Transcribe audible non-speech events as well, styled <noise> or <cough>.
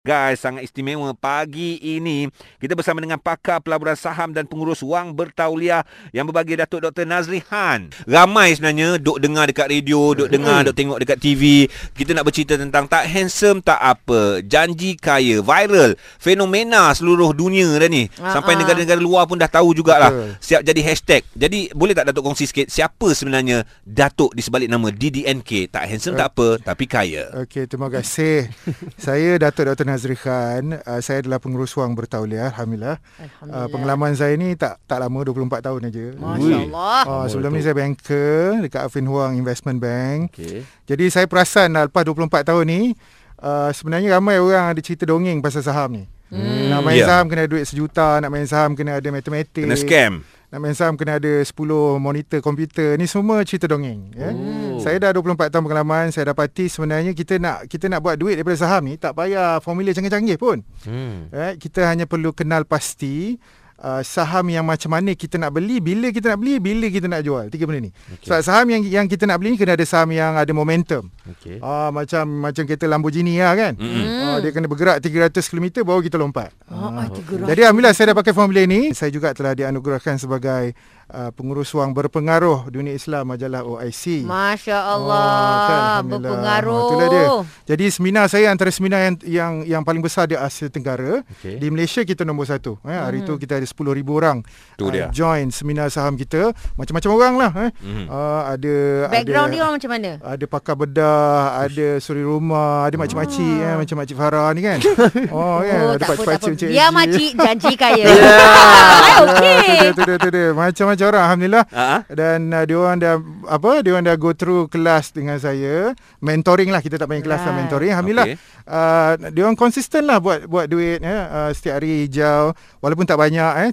Guys, sangat istimewa pagi ini kita bersama dengan pakar pelaburan saham dan pengurus wang bertauliah yang berbagi Datuk Dr. Nazri Han. Ramai sebenarnya duk dengar dekat radio, duk dengar, duk tengok dekat TV. Kita nak bercerita tentang tak handsome tak apa, janji kaya, viral, fenomena seluruh dunia dah ni. Sampai Ah, ah. negara-negara luar pun dah tahu jugalah. Betul. Siap jadi hashtag. Jadi boleh tak Datuk kongsi sikit siapa sebenarnya Datuk di sebalik nama DDNK? Tak handsome tak apa, tapi kaya. Okey, terima kasih. <laughs> saya Datuk Dr. Nazri Khan. Uh, saya adalah pengurus wang bertauliah. Alhamdulillah. Uh, Alhamdulillah. pengalaman saya ni tak tak lama 24 tahun aja. Masya Allah. Uh, sebelum ni saya banker dekat Afin Huang Investment Bank. Okey. Jadi saya perasan dah lepas 24 tahun ni uh, sebenarnya ramai orang ada cerita dongeng pasal saham ni. Hmm, nak main Ya. saham kena duit sejuta, nak main saham kena ada matematik. Kena scam. Nak main saham kena ada 10 monitor komputer. Ni semua cerita dongeng. Ya? Oh. Saya dah 24 tahun pengalaman. Saya dapati sebenarnya kita nak kita nak buat duit daripada saham ni tak payah formula canggih-canggih pun. Hmm. Right? Kita hanya perlu kenal pasti uh, saham yang macam mana kita nak beli, bila kita nak beli, bila kita nak jual. Tiga benda ni. Okay. Sebab saham yang yang kita nak beli ni kena ada saham yang ada momentum. Okey. Ah macam macam kereta Lamborghini lah kan. Mm-mm. Ah, dia kena bergerak 300 km baru kita lompat. Oh, ah, tiga Jadi alhamdulillah saya dah pakai formula ni. Saya juga telah dianugerahkan sebagai uh, pengurus wang berpengaruh dunia Islam majalah OIC. Masya Ah, kan, Allah. Alhamdulillah. Berpengaruh. Ah, itulah dia. Jadi seminar saya antara seminar yang yang yang paling besar di Asia Tenggara. Okey. Di Malaysia kita nombor satu. Eh, hari tu kita ada 10,000 orang Tu dia. join seminar saham kita. Macam-macam orang lah. Eh. Mhm. Uh, ada Background ada, dia orang macam mana? ada pakar bedah, ada suri rumah, ada makcik-makcik eh, macam makcik Farah ni kan. <laughs> Oh kan, oh, ada pakcik-pakcik macam Dia Eji. makcik janji kaya. Ah, <laughs> <laughs> Okey. tu dia, tu dia, tu dia. Macam-macam orang alhamdulillah. Ah, ah. Dan uh, dia orang dah apa? Dia orang dah go through kelas dengan saya, mentoring lah kita tak panggil kelas lah Right. mentoring. Alhamdulillah. Okey. Uh, dia orang konsisten lah buat buat duit ya. Uh, setiap hari hijau walaupun tak banyak eh